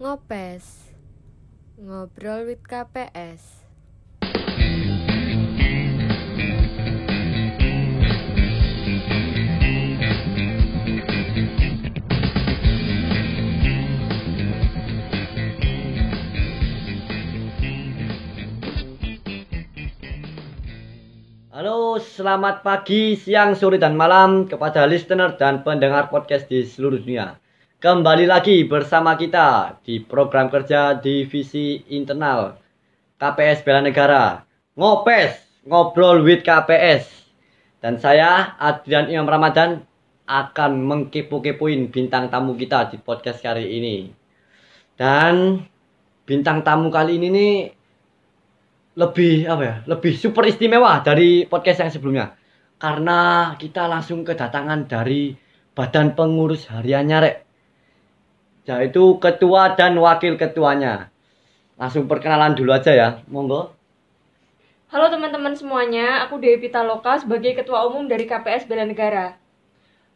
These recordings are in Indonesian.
Ngopes Ngobrol with KPS Halo, selamat pagi, siang, sore, dan malam kepada listener dan pendengar podcast di seluruh dunia. Kembali lagi bersama kita di program kerja Divisi Internal KPS Bela Negara. Ngopes, ngobrol with KPS. Dan saya, Adrian Imam Ramadan, akan mengkepo-kepoin bintang tamu kita di podcast kali ini. Dan bintang tamu kali ini nih lebih apa ya lebih super istimewa dari podcast yang sebelumnya karena kita langsung kedatangan dari badan pengurus hariannya rek yaitu ketua dan wakil ketuanya langsung perkenalan dulu aja ya monggo Halo teman-teman semuanya, aku Dewi Pitaloka sebagai Ketua Umum dari KPS Bela Negara.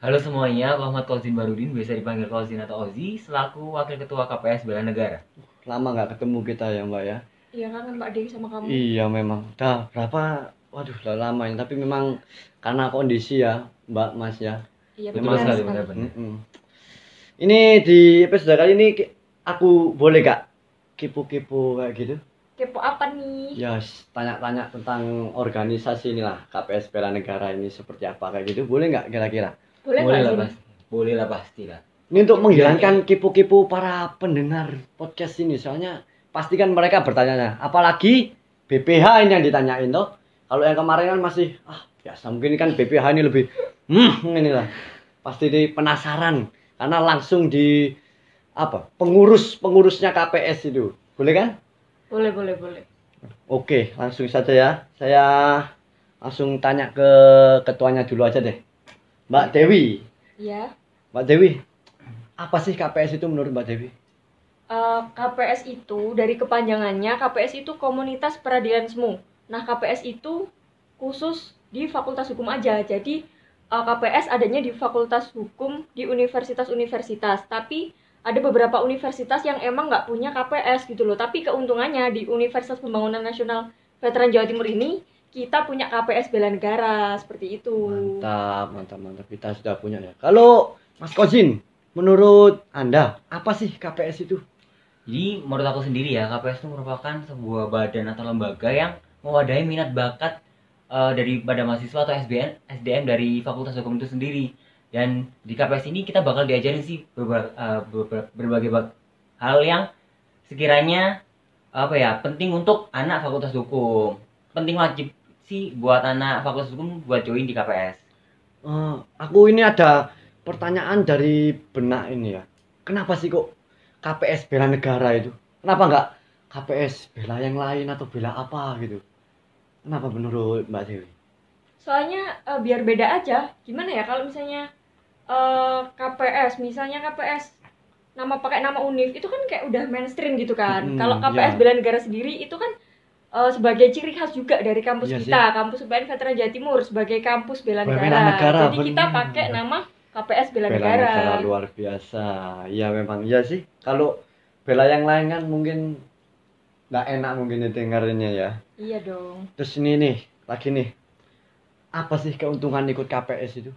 Halo semuanya, aku Ahmad Kozin Barudin, biasa dipanggil Kozin atau Ozi, selaku Wakil Ketua KPS Bela Negara. lama nggak ketemu kita ya mbak ya Iya kangen Mbak Dewi sama kamu. iya memang dah berapa waduh udah lama ya tapi memang karena kondisi ya mbak mas ya Iya Betul sekali, sekali. benar-benar. Ini di episode kali ini aku boleh gak kipu-kipu kayak gitu? Kepo apa nih? Ya s- tanya-tanya tentang organisasi inilah KPS Bela Negara ini seperti apa kayak gitu. Boleh nggak kira-kira? Boleh Boleh lah pasti. Boleh lah pasti lah. Ini untuk menghilangkan kipu-kipu para pendengar podcast ini. Soalnya pasti kan mereka bertanya apalagi BPH ini yang ditanyain toh. Kalau yang kemarin kan masih ah biasa mungkin kan BPH ini lebih hmm inilah. Pasti di penasaran karena langsung di apa? Pengurus pengurusnya KPS itu. Boleh kan? Boleh, boleh, boleh. Oke, langsung saja ya. Saya langsung tanya ke ketuanya dulu aja deh. Mbak Dewi. Ya. Mbak Dewi, apa sih KPS itu menurut Mbak Dewi? Eh, KPS itu dari kepanjangannya KPS itu komunitas peradilan semu. Nah KPS itu khusus di Fakultas Hukum aja. Jadi KPS adanya di Fakultas Hukum di universitas-universitas. Tapi ada beberapa universitas yang emang nggak punya KPS gitu loh. Tapi keuntungannya di Universitas Pembangunan Nasional Veteran Jawa Timur ini kita punya KPS bela negara seperti itu. Mantap, mantap, mantap. Kita sudah punya ya. Kalau Mas Kozin, menurut Anda, apa sih KPS itu? Jadi menurut aku sendiri ya, KPS itu merupakan sebuah badan atau lembaga yang mewadahi minat bakat eh, daripada mahasiswa atau SBN, SDM dari Fakultas Hukum itu sendiri. Dan di KPS ini kita bakal diajarin sih berba- beber- berbagai hal yang sekiranya apa ya penting untuk anak Fakultas Hukum. Penting wajib sih buat anak Fakultas Hukum buat join di KPS. Eh, aku ini ada pertanyaan dari benak ini ya. Kenapa sih kok KPS bela negara itu? Kenapa nggak KPS bela yang lain atau bela apa gitu? Kenapa menurut Mbak Dewi? Soalnya eh, biar beda aja. Gimana ya kalau misalnya eh, KPS, misalnya KPS nama pakai nama univ itu kan kayak udah mainstream gitu kan. Mm-mm, kalau KPS ya. bela negara sendiri itu kan eh, sebagai ciri khas juga dari kampus Iya kita, kampus UPN Veteran Jawa Timur sebagai kampus bela Bela negara. negara, Jadi kita bener. pakai nama KPS bela, bela negara. negara luar biasa. Iya memang iya sih. Kalau bela yang lain kan mungkin nggak enak mungkin didengarnya ya. Iya dong. Terus ini nih, lagi nih. Apa sih keuntungan ikut KPS itu?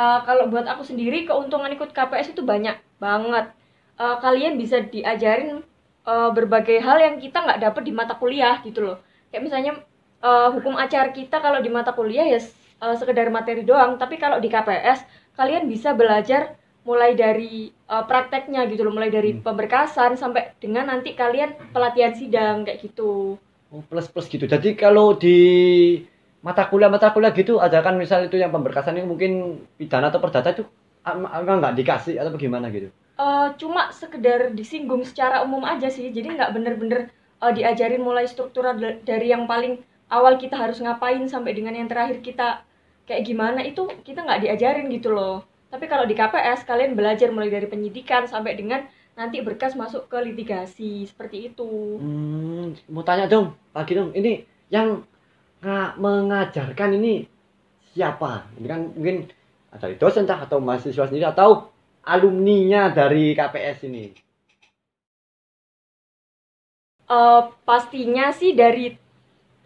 Eh, kalau buat aku sendiri keuntungan ikut KPS itu banyak banget. Eh, kalian bisa diajarin eh, berbagai hal yang kita nggak dapet di mata kuliah gitu loh. Kayak misalnya eh, hukum acara kita kalau di mata kuliah ya eh, sekedar materi doang, tapi kalau di KPS kalian bisa belajar mulai dari eh, prakteknya gitu loh, mulai dari Hmm. pemberkasan sampai dengan nanti kalian pelatihan sidang kayak gitu. Oh, plus plus gitu. Jadi kalau di mata kuliah mata kuliah gitu ada kan misal itu yang pemberkasan itu mungkin pidana atau perdata itu em- emang nggak dikasih atau bagaimana gitu? Eh, cuma sekedar disinggung secara umum aja sih jadi nggak bener-bener eh, diajarin mulai struktural da- dari yang paling awal kita harus ngapain sampai dengan yang terakhir kita kayak gimana itu kita nggak diajarin gitu loh tapi kalau di KPS kalian belajar mulai dari penyidikan sampai dengan nanti berkas masuk ke litigasi seperti itu Hmm, mau tanya dong, lagi dong. Ini yang nga- mengajarkan ini siapa? Ini kan mungkin dari dosen entah atau mahasiswa sendiri atau alumninya dari KPS ini. Eh, pastinya sih dari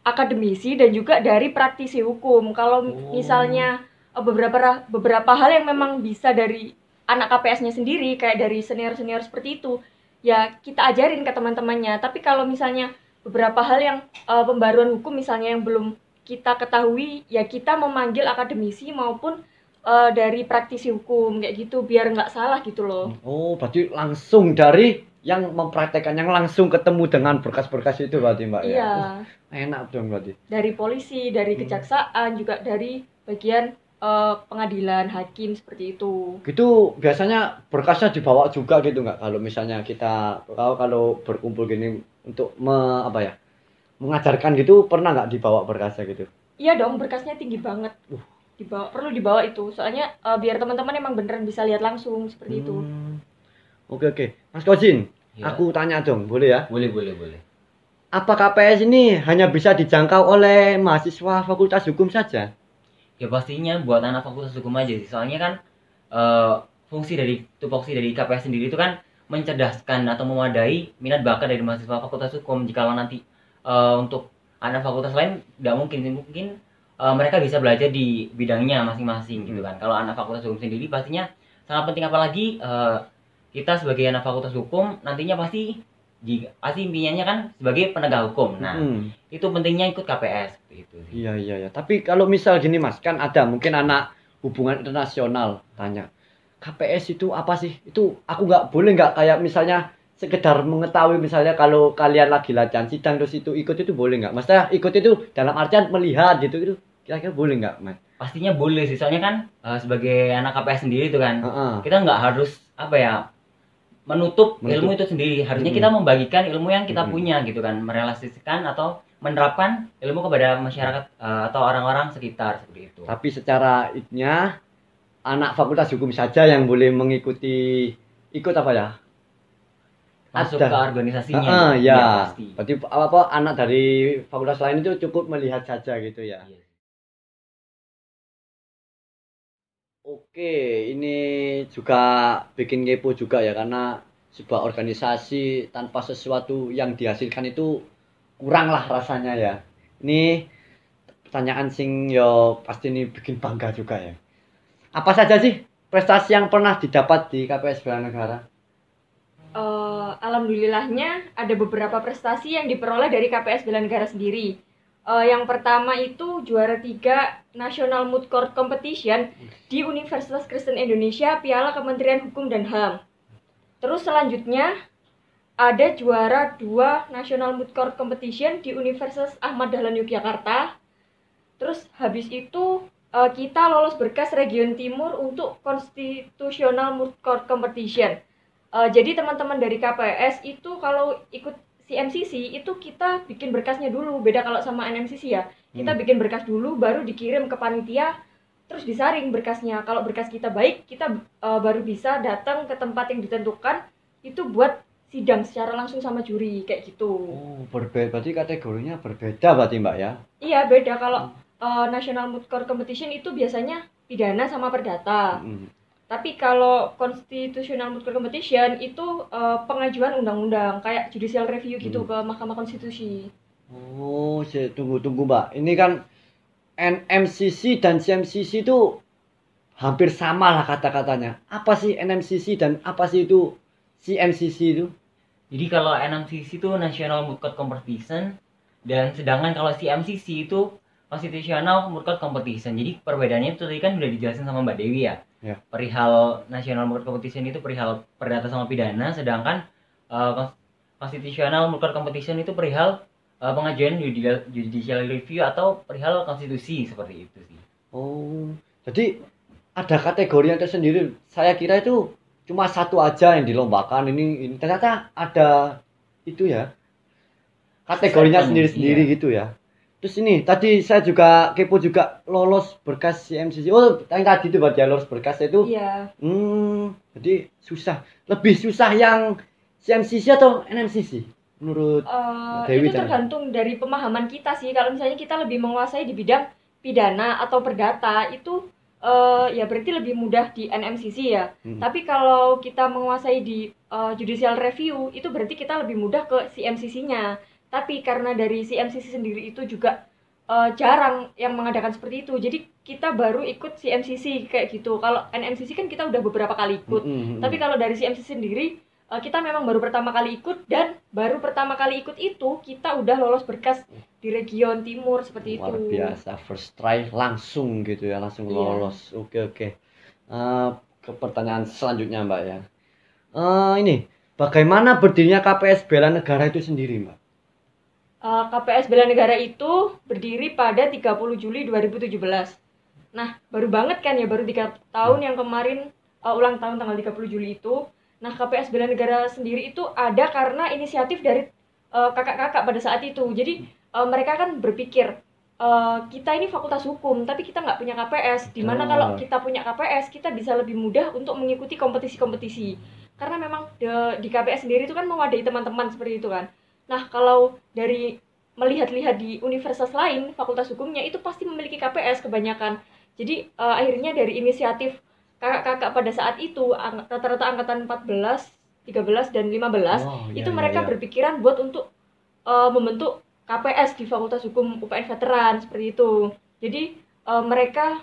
akademisi dan juga dari praktisi hukum. Kalau Oh. misalnya beberapa beberapa hal yang memang bisa dari anak KPS-nya sendiri kayak dari senior-senior seperti itu, ya kita ajarin ke teman-temannya. Tapi kalau misalnya beberapa hal yang eh, pembaruan hukum misalnya yang belum kita ketahui, ya kita memanggil akademisi maupun eh, dari praktisi hukum kayak gitu biar nggak salah gitu loh. Oh, berarti langsung dari yang mempraktekkan yang langsung ketemu dengan berkas-berkas itu berarti Mbak ya. Iya. Oh, enak dong berarti. dari polisi, dari Hmm. kejaksaan, juga dari bagian eh, pengadilan, hakim seperti itu. Gitu biasanya berkasnya dibawa juga gitu nggak kalau misalnya kita kalau kalau berkumpul gini untuk me, apa ya? mengajarkan gitu pernah nggak dibawa berkasnya gitu? Iya dong, berkasnya tinggi banget. Uh. Dibawa, perlu dibawa itu. Soalnya eh, biar teman-teman emang beneran bisa lihat langsung seperti itu. Hmm. Oke oke. Mas Kozin, Ya. aku tanya dong, boleh ya? boleh boleh boleh. Apa KPS ini hanya bisa dijangkau oleh mahasiswa Fakultas Hukum saja? Ya pastinya buat anak fakultas hukum aja sih. Soalnya kan eh, fungsi dari tupoksi dari KPS sendiri itu kan mencerdaskan atau memadai minat bakat dari mahasiswa fakultas hukum. Jikalau nanti eh, untuk anak fakultas lain nggak mungkin mungkin eh, mereka bisa belajar di bidangnya masing-masing gitu kan. Kalau anak fakultas hukum sendiri pastinya sangat penting apalagi eh, kita sebagai anak fakultas hukum nantinya pasti jika pasti impiannya kan sebagai penegak hukum. Nah, Hmm. itu pentingnya ikut KPS itu. Iya iya ya. Tapi kalau misal gini Mas, kan ada mungkin anak hubungan internasional tanya, KPS itu apa sih? Itu aku nggak boleh nggak kayak misalnya sekedar mengetahui misalnya kalau kalian lagi latihan sidang terus itu ikut itu boleh nggak? Maksudnya ikut itu dalam artian melihat gitu gitu. Kira-kira boleh nggak, Mas? pastinya boleh sih soalnya kan eh, sebagai anak KPS sendiri itu kan Heeh. kita nggak harus apa ya menutup, Menutup. ilmu itu sendiri harusnya Mm-mm. kita membagikan ilmu yang kita Mm-mm. punya gitu kan merealisasikan atau menerapkan ilmu kepada masyarakat eh, atau orang-orang sekitar seperti itu Tapi secara itnya anak fakultas hukum saja yang boleh mengikuti ikut apa ya? masuk ada. ke organisasinya gitu. ya. Iya, pasti Berarti apa, apa anak dari fakultas lain itu cukup melihat saja gitu ya. Iya. Oke, ini juga bikin kepo juga ya karena sebuah organisasi tanpa sesuatu yang dihasilkan itu kurang lah rasanya ya. Ini pertanyaan sing yo pasti ini bikin bangga juga ya. Apa saja sih prestasi yang pernah didapat di KPS Bela Negara? Eh, alhamdulillahnya ada beberapa prestasi yang diperoleh dari KPS Bela Negara sendiri. Eh, yang pertama itu juara tiga National Moot Court Competition di Universitas Kristen Indonesia Piala Kementerian Hukum dan HAM. Terus selanjutnya ada juara dua National Moot Court Competition di Universitas Ahmad Dahlan Yogyakarta. Terus habis itu eh, kita lolos berkas Region Timur untuk Constitutional Moot Court Competition. Eh, jadi teman-teman dari KPS itu kalau ikut CMCC itu kita bikin berkasnya dulu. Beda kalau sama NMCC ya. Kita Hmm. bikin berkas dulu baru dikirim ke panitia terus disaring berkasnya. Kalau berkas kita baik, kita eh, baru bisa datang ke tempat yang ditentukan itu buat sidang secara langsung sama juri kayak gitu. Oh, berbeda. Berarti kategorinya berbeda berarti Mbak ya? Iya, beda kalau eh, National Moot Court Competition itu biasanya pidana sama perdata. Mm. Tapi kalau Constitutional Moot Court Competition itu eh, pengajuan undang-undang kayak judicial review gitu Hmm. ke Mahkamah Konstitusi. Oh, saya tunggu tunggu Mbak. Ini kan NMCC dan CMCC itu hampir sama lah kata-katanya. Apa sih NMCC dan apa sih itu CMCC itu? Jadi kalau NMCC itu National Moot Court Competition dan sedangkan kalau CMCC itu Constitutional Moot Court Competition. Jadi perbedaannya itu tadi kan udah dijelasin sama Mbak Dewi ya. Ya. Perihal National Moot Court Competition itu perihal perdata sama pidana sedangkan Constitutional Moot Court Competition itu perihal eh, pengajuan judicial, judicial review atau perihal konstitusi seperti itu sih. Oh, jadi ada kategori yang tersendiri. Saya kira itu cuma satu aja yang dilombakan. Ini, ini ternyata ada itu ya. Kategorinya sendiri-sendiri iya. gitu ya. Terus ini tadi saya juga kepo juga lolos berkas CMCC. Oh, yang tadi itu berarti ya, lolos berkas itu. Iya. Hmm, jadi susah. Lebih susah yang CMCC atau NMCC menurut Eh, Dewi itu tadi. tergantung dari pemahaman kita sih. Kalau misalnya kita lebih menguasai di bidang pidana atau perdata, itu eh, ya berarti lebih mudah di NMCC ya. Hmm. Tapi kalau kita menguasai di eh, judicial review itu berarti kita lebih mudah ke CMCC-nya. Tapi karena dari CMCC sendiri itu juga eh, jarang yang mengadakan seperti itu. Jadi kita baru ikut CMCC kayak gitu. Kalau NMCC kan kita udah beberapa kali ikut. Mm, mm, mm. Tapi kalau dari CMCC sendiri eh, kita memang baru pertama kali ikut dan baru pertama kali ikut itu kita udah lolos berkas di region timur seperti luar itu. biasa first try langsung gitu ya langsung Iya. lolos oke oke Eh, ke pertanyaan selanjutnya mbak ya Eh, ini bagaimana berdirinya KPS Bela Negara itu sendiri mbak Eh, KPS Bela Negara itu berdiri pada 30 Juli 2017. Nah, baru banget kan ya, baru tiga tahun yang kemarin eh, ulang tahun tanggal 30 Juli itu. Nah, KPS Bela Negara sendiri itu ada karena inisiatif dari eh, kakak-kakak pada saat itu. Jadi eh, mereka kan berpikir eh, kita ini fakultas hukum, tapi kita nggak punya KPS. Di mana Betul. kalau kita punya KPS, kita bisa lebih mudah untuk mengikuti kompetisi-kompetisi. Karena memang de- di KPS sendiri itu kan mewadahi teman-teman seperti itu kan. Nah, kalau dari melihat-lihat di universitas lain, fakultas hukumnya itu pasti memiliki KPS kebanyakan. Jadi eh, akhirnya dari inisiatif kakak-kakak pada saat itu rata-rata angkatan 14, 13 dan 15 Oh, iya, itu iya, mereka iya. berpikiran buat untuk eh, membentuk KPS di Fakultas Hukum UPN Veteran seperti itu. Jadi eh, mereka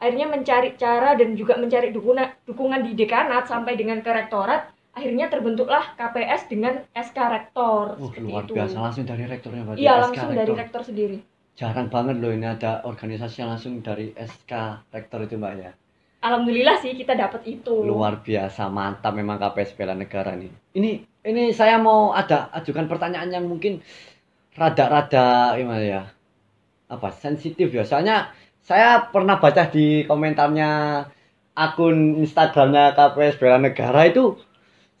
akhirnya mencari cara dan juga mencari dukungan dukungan di dekanat sampai dengan ke rektorat. Akhirnya terbentuklah KPS dengan SK rektor seperti luar itu. biasa langsung dari rektornya berarti Iya SK langsung dari rektor. rektor sendiri. jarang banget loh ini ada organisasi yang langsung dari SK rektor itu mbak ya Alhamdulillah sih kita dapat itu. luar biasa mantap memang KPS Bela Negara nih ini ini saya mau ada ajukan pertanyaan yang mungkin rada-rada gimana ya apa sensitif ya soalnya saya pernah baca di komentarnya akun Instagramnya KPS Bela Negara itu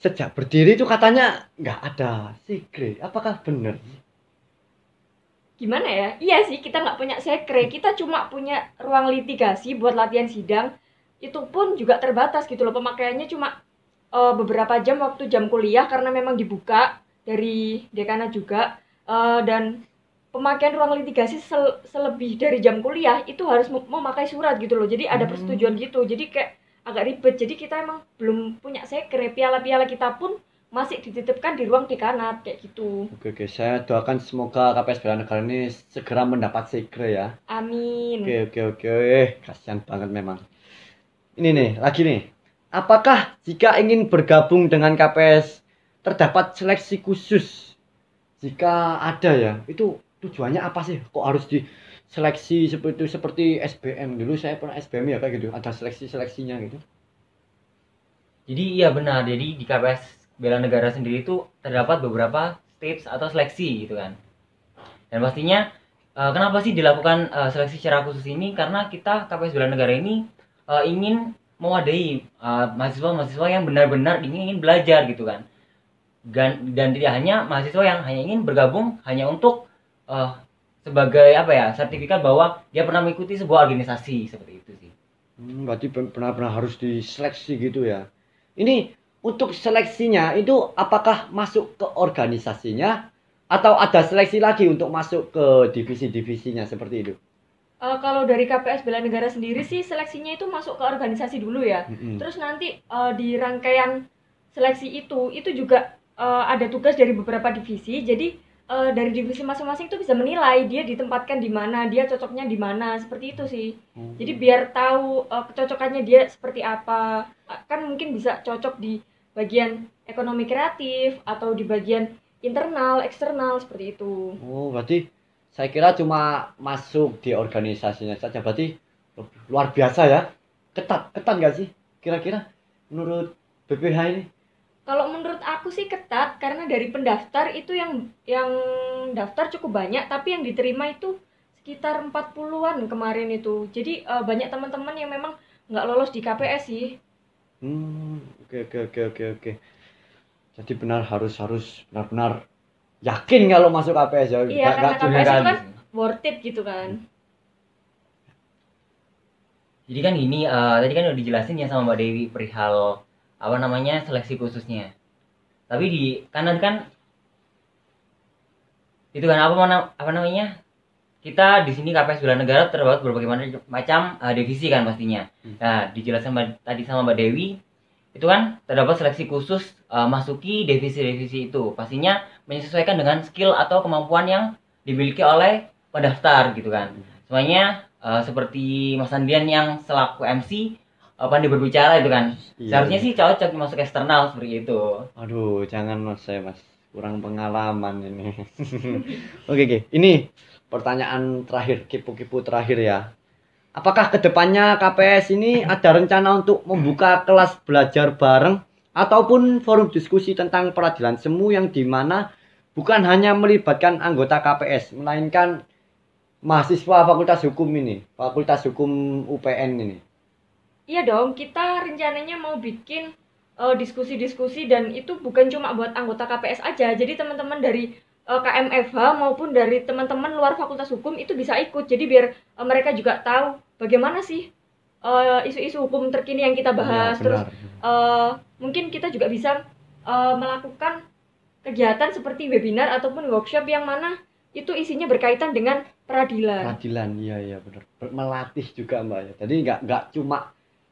sejak berdiri itu katanya nggak ada secret apakah benar Gimana ya? Iya sih kita nggak punya sekre. Kita cuma punya ruang litigasi buat latihan sidang. Itu pun juga terbatas gitu loh. Pemakaiannya cuma eh, beberapa jam waktu jam kuliah karena memang dibuka dari dekanat juga. Eh, dan pemakaian ruang litigasi sel- selebih dari jam kuliah itu harus mem- memakai surat gitu loh. Jadi ada Hmm. persetujuan gitu. Jadi kayak agak ribet. Jadi kita emang belum punya sekre. Piala-piala kita pun masih dititipkan di ruang dekanat kayak gitu. Oke oke saya doakan semoga KPS Bela Negara ini segera mendapat secret ya Amin. Oke oke oke, eh kasihan banget memang. Ini nih, lagi nih. Apakah jika ingin bergabung dengan KPS terdapat seleksi khusus? Jika ada ya, itu tujuannya apa sih? Kok harus diseleksi seperti seperti SBM dulu saya pernah SBM ya kayak gitu, ada seleksi-seleksinya gitu. Jadi iya benar. Jadi di KPS Bela Negara sendiri itu terdapat beberapa tips atau seleksi gitu kan. Dan pastinya eh, kenapa sih dilakukan eh, seleksi secara khusus ini? Karena kita KPS Bela Negara ini eh, ingin mewadahi mahasiswa-mahasiswa yang benar-benar ingin, ingin belajar gitu kan. Dan, dan tidak hanya mahasiswa yang hanya ingin bergabung hanya untuk sebagai apa ya sertifikat bahwa dia pernah mengikuti sebuah organisasi seperti itu sih. Hmm, berarti benar-benar harus diseleksi gitu ya. Ini untuk seleksinya itu apakah masuk ke organisasinya atau ada seleksi lagi untuk masuk ke divisi-divisinya seperti itu? Eh, kalau dari KPS Bela Negara sendiri sih seleksinya itu masuk ke organisasi dulu ya. Mm-mm. Terus nanti eh, di rangkaian seleksi itu itu juga eh, ada tugas dari beberapa divisi. Jadi eh, dari divisi masing-masing itu bisa menilai dia ditempatkan di mana, dia cocoknya di mana, seperti itu sih. Hmm. Jadi biar tahu eh, kecocokannya dia seperti apa. Eh, Kan mungkin bisa cocok di bagian ekonomi kreatif atau di bagian internal, eksternal seperti itu. Oh, berarti saya kira cuma masuk di organisasinya saja. Berarti luar biasa ya. Ketat, ketat nggak sih? Kira-kira menurut BPH ini? Kalau menurut aku sih ketat karena dari pendaftar itu yang yang daftar cukup banyak tapi yang diterima itu sekitar 40-an kemarin itu. Jadi eh, banyak teman-teman yang memang nggak lolos di KPS sih. Hmm, oke oke oke oke oke. Jadi benar harus harus benar-benar yakin kalau masuk KPS ya. Iya, Nggak- karena cuma- KPS itu kan- worth it gitu kan. Jadi kan gini, eh, tadi kan udah dijelasin ya sama Mbak Dewi perihal apa namanya seleksi khususnya. Tapi di kanan kan itu kan apa mana apa namanya kita di sini KPS bela negara terdapat berbagai macam- eh, divisi kan pastinya. Hmm. Nah, dijelaskan tadi sama Mbak Dewi, itu kan terdapat seleksi khusus eh, masuki divisi-divisi itu. Pastinya menyesuaikan dengan skill atau kemampuan yang dimiliki oleh pendaftar gitu kan. Semuanya eh, seperti Mas Andian yang selaku MC eh, pandai berbicara itu kan. Iya. Seharusnya sih cocok masuk eksternal seperti itu. Aduh, jangan mas saya mas kurang pengalaman ini. oke oke, ini pertanyaan terakhir, kipu-kipu terakhir ya. Apakah ke depannya KPS ini ada rencana untuk membuka kelas belajar bareng ataupun forum diskusi tentang peradilan semu yang di mana bukan hanya melibatkan anggota KPS, melainkan mahasiswa Fakultas Hukum ini, Fakultas Hukum UPN ini. Iya dong, kita rencananya mau bikin eh, diskusi-diskusi dan itu bukan cuma buat anggota KPS aja. Jadi teman-teman dari eh, KMFH maupun dari teman-teman luar Fakultas Hukum itu bisa ikut. Jadi biar eh, mereka juga tahu bagaimana sih isu-isu hukum terkini yang kita bahas. Ya, Terus eh, mungkin kita juga bisa eh, melakukan kegiatan seperti webinar ataupun workshop yang mana itu isinya berkaitan dengan peradilan. Peradilan, iya iya benar. Melatih juga mbak ya. Jadi nggak nggak cuma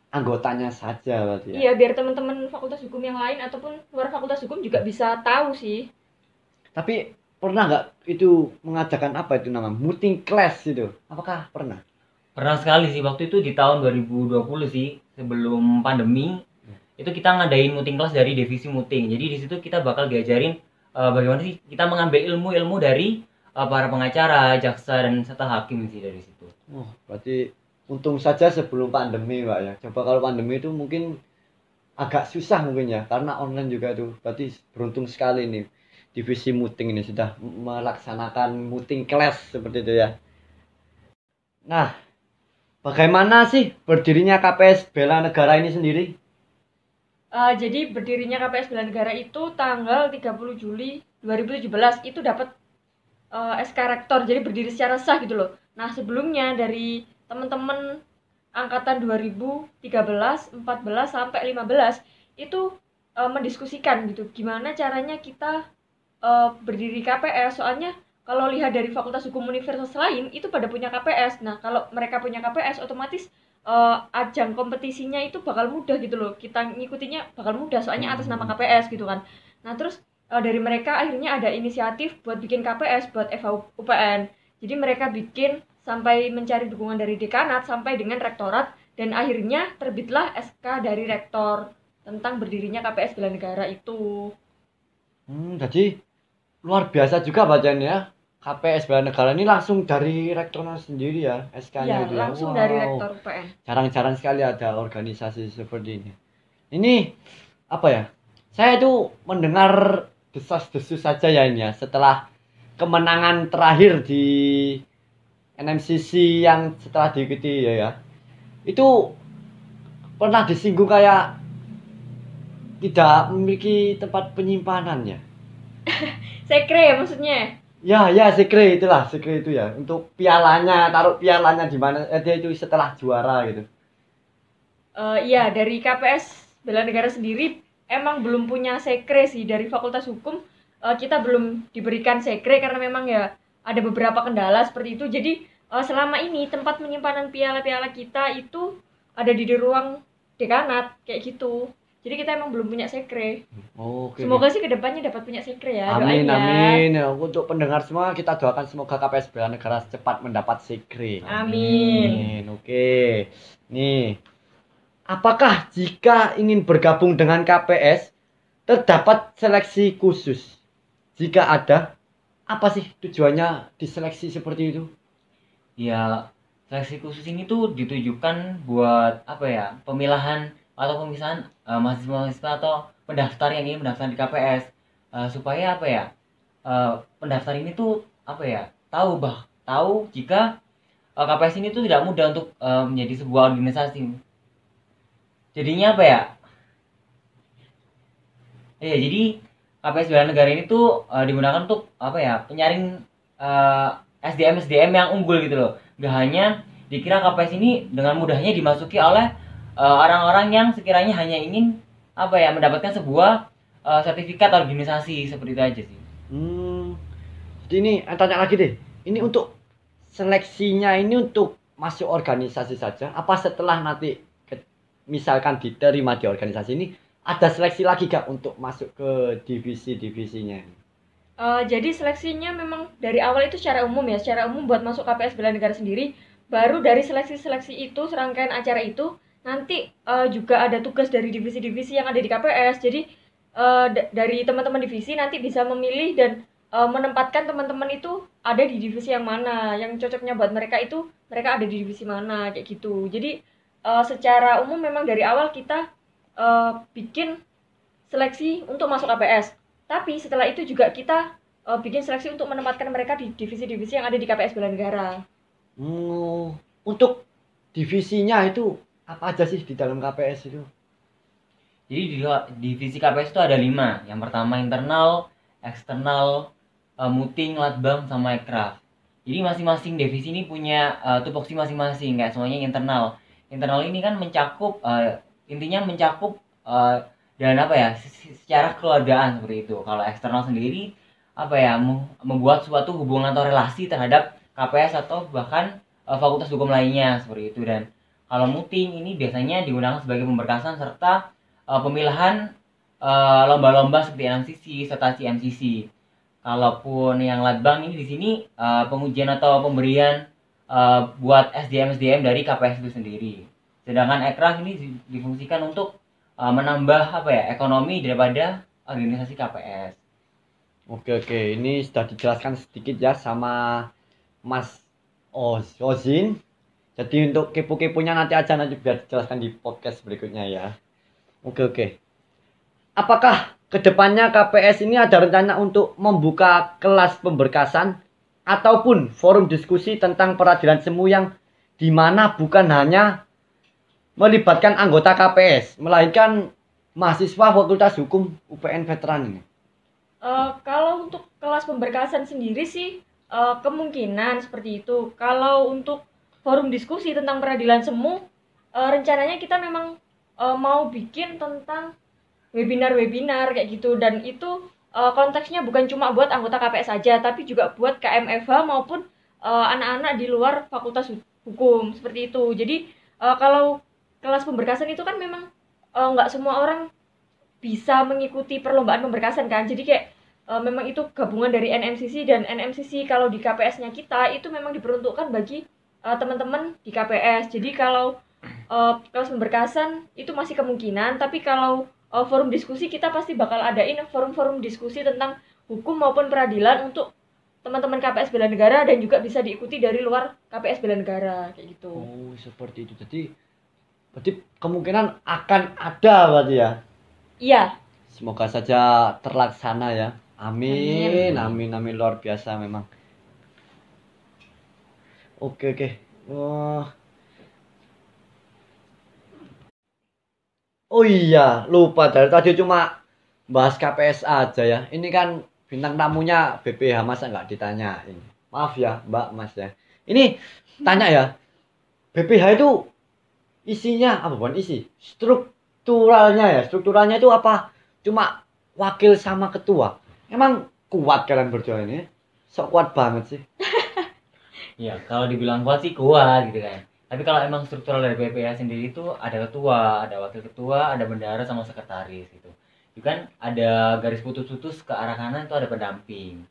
anggotanya saja berarti ya. Iya, biar teman-teman fakultas hukum yang lain ataupun luar fakultas hukum juga bisa tahu sih. Tapi pernah nggak itu mengadakan apa itu nama muting class itu? Apakah pernah? Pernah sekali sih waktu itu di tahun 2020 sih sebelum pandemi itu kita ngadain muting kelas dari divisi muting. Jadi di situ kita bakal diajarin eh, bagaimana sih kita mengambil ilmu-ilmu dari eh, para pengacara, jaksa dan serta hakim sih dari situ. Oh, berarti untung saja sebelum pandemi mbak ya. Coba kalau pandemi itu mungkin agak susah mungkin ya karena online juga tuh. Berarti beruntung sekali nih divisi muting ini sudah melaksanakan muting class seperti itu ya. Nah, bagaimana sih berdirinya KPS Bela Negara ini sendiri? Eh, jadi berdirinya KPS Bela Negara itu tanggal 30 Juli 2017 itu dapat eh, SK Rektor, jadi berdiri secara sah gitu loh. Nah, sebelumnya dari teman-teman angkatan 2013, 14 sampai 15 itu eh, mendiskusikan gitu gimana caranya kita eh, berdiri KPS. Soalnya kalau lihat dari Fakultas Hukum Universitas lain itu pada punya KPS. Nah, kalau mereka punya KPS otomatis eh, ajang kompetisinya itu bakal mudah gitu loh. Kita ngikutinya bakal mudah soalnya atas nama KPS gitu kan. Nah, terus eh, dari mereka akhirnya ada inisiatif buat bikin KPS buat FH UPN. Jadi mereka bikin sampai mencari dukungan dari dekanat sampai dengan rektorat dan akhirnya terbitlah SK dari rektor tentang berdirinya KPS Bela Negara itu. Hmm, jadi luar biasa juga bacanya. KPS Bela Negara ini langsung dari rektornya sendiri ya, SK-nya Iya, itu ya. langsung Wow. dari rektor UPN. Jarang-jarang sekali ada organisasi seperti ini. Ini apa ya? Saya itu mendengar desas-desus saja ya ini ya setelah kemenangan terakhir di NMCC yang setelah diikuti ya ya. Itu pernah disinggung kayak tidak memiliki tempat penyimpanannya. Sekre maksudnya. Ya, ya, sekre itulah, sekre itu ya. Untuk pialanya, taruh pialanya di mana? Eh, dia itu setelah juara gitu. Eh, iya, dari KPS Bela Negara sendiri emang belum punya sekre sih dari Fakultas Hukum. eh, kita belum diberikan sekre karena memang ya ada beberapa kendala seperti itu. Jadi eh, selama ini tempat penyimpanan piala-piala kita itu ada di, di ruang dekanat kayak gitu. Jadi kita emang belum punya sekre. Oke. Semoga sih ke depannya dapat punya sekre ya. Amin, doain ya. amin. Ya, Untuk pendengar semua kita doakan semoga KPS Bela Negara cepat mendapat sekre. Amin. Oke. Nih. Apakah jika ingin bergabung dengan KPS terdapat seleksi khusus? Jika ada, apa sih tujuannya diseleksi seperti itu? Ya, seleksi khusus ini tuh ditujukan buat apa ya? Pemilahan atau pemisahan eh, mahasiswa-mahasiswa atau pendaftar yang ingin mendaftar di KPS Eh, supaya apa ya? eh, pendaftar ini tuh apa ya? Tahu bah, tahu jika eh, KPS ini tuh tidak mudah untuk eh, menjadi sebuah organisasi. Jadinya apa ya? Iya, jadi KPS Bela Negara ini tuh eh, digunakan untuk apa ya? Penyaring eh, SDM SDM yang unggul gitu loh. Gak hanya dikira KPS ini dengan mudahnya dimasuki oleh eh, orang-orang yang sekiranya hanya ingin apa ya mendapatkan sebuah eh, sertifikat organisasi seperti itu aja sih. Hmm. Jadi ini tanya lagi deh. Ini untuk seleksinya ini untuk masuk organisasi saja apa setelah nanti misalkan diterima di organisasi ini ada seleksi lagi gak untuk masuk ke divisi-divisinya? Eh, jadi seleksinya memang dari awal itu secara umum ya, secara umum buat masuk KPS bela negara sendiri, baru dari seleksi-seleksi itu, serangkaian acara itu, nanti eh, juga ada tugas dari divisi-divisi yang ada di KPS. Jadi da- dari teman-teman divisi nanti bisa memilih dan eh, menempatkan teman-teman itu ada di divisi yang mana, yang cocoknya buat mereka itu mereka ada di divisi mana kayak gitu. Jadi eh, secara umum memang dari awal kita eh, bikin seleksi untuk masuk KPS. Tapi setelah itu juga kita eh, bikin seleksi untuk menempatkan mereka di divisi-divisi yang ada di KPS bela negara. Hmm, untuk divisinya itu apa aja sih di dalam KPS itu? Jadi di divisi KPS itu ada lima. Yang pertama internal, eksternal, eh, muting, latbang, sama ekraf. Jadi masing-masing divisi ini punya eh, tupoksi masing-masing, kayak semuanya internal. Internal ini kan mencakup, eh, intinya mencakup eh, dan apa ya, se- secara keluargaan seperti itu. Kalau eksternal sendiri, apa ya, mem- membuat suatu hubungan atau relasi terhadap KPS atau bahkan eh, fakultas hukum lainnya seperti itu. Dan kalau muting ini biasanya digunakan sebagai pemberkasan serta pemilihan eh, lomba-lomba seperti NMCC, setasi MCC. Kalaupun yang latbang ini di sini eh, pengujian atau pemberian eh, buat SDM SDM dari KPS itu sendiri. Sedangkan ekraf ini di- difungsikan untuk eh, menambah apa ya ekonomi daripada organisasi KPS. Oke oke, ini sudah dijelaskan sedikit ya sama Mas Oz Ozin. Jadi untuk kepo-keponya nanti aja nanti biar dijelaskan di podcast berikutnya ya. Oke oke. Apakah ke depannya KPS ini ada rencana untuk membuka kelas pemberkasan ataupun forum diskusi tentang peradilan semu yang di mana bukan hanya melibatkan anggota KPS, melainkan mahasiswa Fakultas Hukum UPN Veteran ini. Eh, kalau untuk kelas pemberkasan sendiri sih eh, kemungkinan seperti itu. Kalau untuk forum diskusi tentang peradilan semu, eh, rencananya kita memang eh, mau bikin tentang webinar-webinar kayak gitu dan itu eh, konteksnya bukan cuma buat anggota KPS saja, tapi juga buat KMFH maupun anak-anak di luar Fakultas Hu- Hukum seperti itu. Jadi eh, kalau kelas pemberkasan itu kan memang eh, nggak semua orang bisa mengikuti perlombaan pemberkasan kan. Jadi kayak eh, memang itu gabungan dari NMCC dan NMCC kalau di KPS-nya kita itu memang diperuntukkan bagi eh, teman-teman di KPS jadi kalau eh, kelas pemberkasan itu masih kemungkinan tapi kalau eh, forum diskusi kita pasti bakal adain forum-forum diskusi tentang hukum maupun peradilan untuk teman-teman KPS bela negara dan juga bisa diikuti dari luar KPS bela negara kayak gitu. Oh, seperti itu. Jadi berarti kemungkinan akan ada berarti ya. iya Semoga saja terlaksana ya. Amin, Amin. amin, amin luar biasa memang. Oke, oke. Wah. Oh iya, lupa dari tadi cuma bahas KPS aja ya. Ini kan bintang tamunya BPH masa nggak ditanyain. Maaf ya, Mbak, Mas ya. Ini tanya ya. BPH itu isinya apa bukan isi? Strukturalnya ya. Strukturalnya itu apa? Cuma wakil sama ketua. Emang kuat kalian berdua ini? Sok kuat banget sih. Ya, kalau dibilang kuat sih kuat gitu kan. Tapi kalau emang struktural dari PPA sendiri itu ada ketua, ada wakil ketua, ada bendahara sama sekretaris gitu. Itu kan ada garis putus-putus ke arah kanan itu ada pendamping.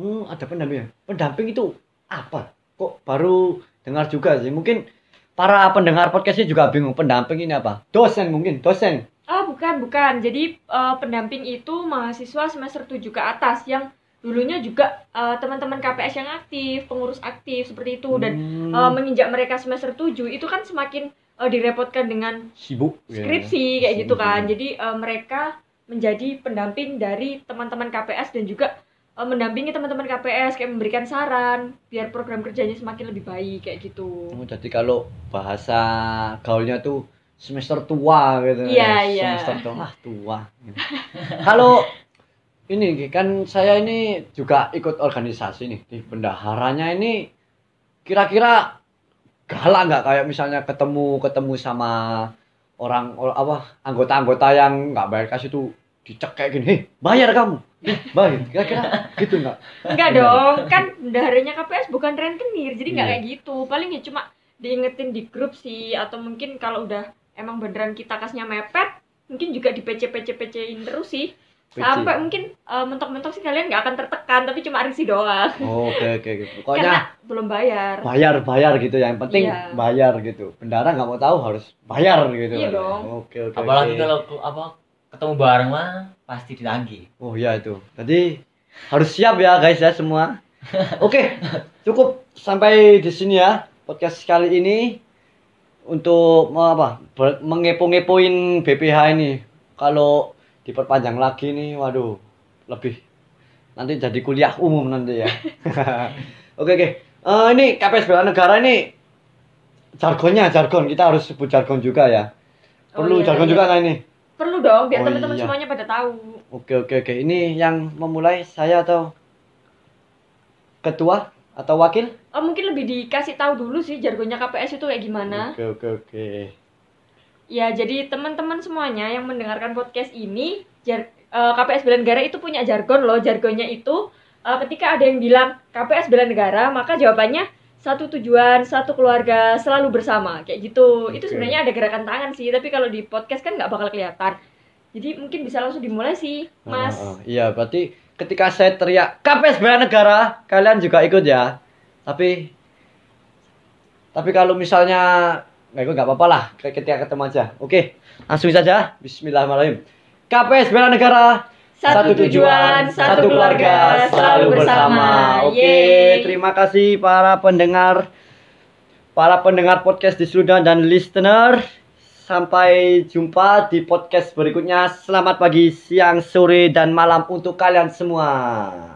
Hmm, ada pendamping. Pendamping itu apa? Kok baru dengar juga sih? Mungkin para pendengar podcastnya juga bingung. Pendamping ini apa? Dosen mungkin, dosen. Ah, bukan, bukan. Jadi eh, pendamping itu mahasiswa semester 7 ke atas yang dulunya juga eh, teman-teman KPS yang aktif, pengurus aktif seperti itu dan Hmm, eh, menginjak mereka semester 7 itu kan semakin eh, direpotkan dengan sibuk. ya. skripsi kayak gitu Sibuk, kan. sibuk. Jadi eh, mereka menjadi pendamping dari teman-teman KPS dan juga eh, mendampingi teman-teman KPS kayak memberikan saran biar program kerjanya semakin lebih baik kayak gitu. Oh, jadi kalau bahasa gaulnya tuh semester tua gitu. Iya, ya. iya. Semester tua, ah, tua. gitu. kalau ini kan saya ini juga ikut organisasi nih di bendaharanya ini kira-kira galak nggak kayak misalnya ketemu ketemu sama orang or- apa anggota-anggota yang nggak bayar kasih tuh dicek kayak gini, hei bayar kamu, Hei, bayar, kira-kira gitu nggak? Enggak dong, kan bendaharanya KPS bukan rentenir, jadi nggak Iya. kayak gitu. Paling ya cuma diingetin di grup sih, atau mungkin kalau udah emang beneran kita kasnya mepet, mungkin juga di PC PC PC-in terus sih. PC. Sampai mungkin eh, mentok-mentok sih kalian nggak akan tertekan, tapi cuma risih doang. Oh, Oke oke oke. Karena Pokoknya belum bayar. bayar bayar gitu ya. Yang penting Iya. bayar gitu. Bendara nggak mau tahu harus bayar gitu. Iya dong. Oke oke. apalagi oke. kalau apa ketemu bareng mah pasti ditagih Oh iya itu. Jadi harus siap ya guys ya semua. Oke, cukup sampai di sini ya podcast kali ini untuk apa? Mengepo-ngepoin BPH ini. Kalau diperpanjang lagi nih, waduh, lebih nanti jadi kuliah umum nanti ya. oke oke. Eh, ini KPS bela negara ini jargonnya jargon kita harus sebut jargon juga ya. Oh, Perlu iya, jargon iya. juga nggak ini? Perlu dong, biar Oh, teman-teman iya. semuanya pada tahu. Oke oke oke. Ini yang memulai saya atau ketua atau wakil? Oh, mungkin lebih dikasih tahu dulu sih jargonnya KPS itu kayak gimana. Oke oke oke. Ya, jadi teman-teman semuanya yang mendengarkan podcast ini, jar, eh, KPS Bela Negara itu punya jargon loh. Jargonnya itu eh, ketika ada yang bilang KPS Bela Negara, maka jawabannya satu tujuan, satu keluarga, selalu bersama. Kayak gitu. Itu Oke. sebenarnya ada gerakan tangan sih, tapi kalau di podcast kan nggak bakal kelihatan. Jadi mungkin bisa langsung dimulai sih, Mas. Ah, ah. iya berarti ketika saya teriak KPS bela negara, kalian juga ikut ya. Tapi tapi kalau misalnya nggak ikut nggak apa-apa lah ketika ketemu aja. Oke, langsung saja. Bismillahirrahmanirrahim. KPS bela negara, Satu tujuan, satu keluarga, selalu bersama. Oke, Yeay. terima kasih para pendengar para pendengar podcast di Sudan dan listener. Sampai jumpa di podcast berikutnya. Selamat pagi, siang, sore, dan malam untuk kalian semua.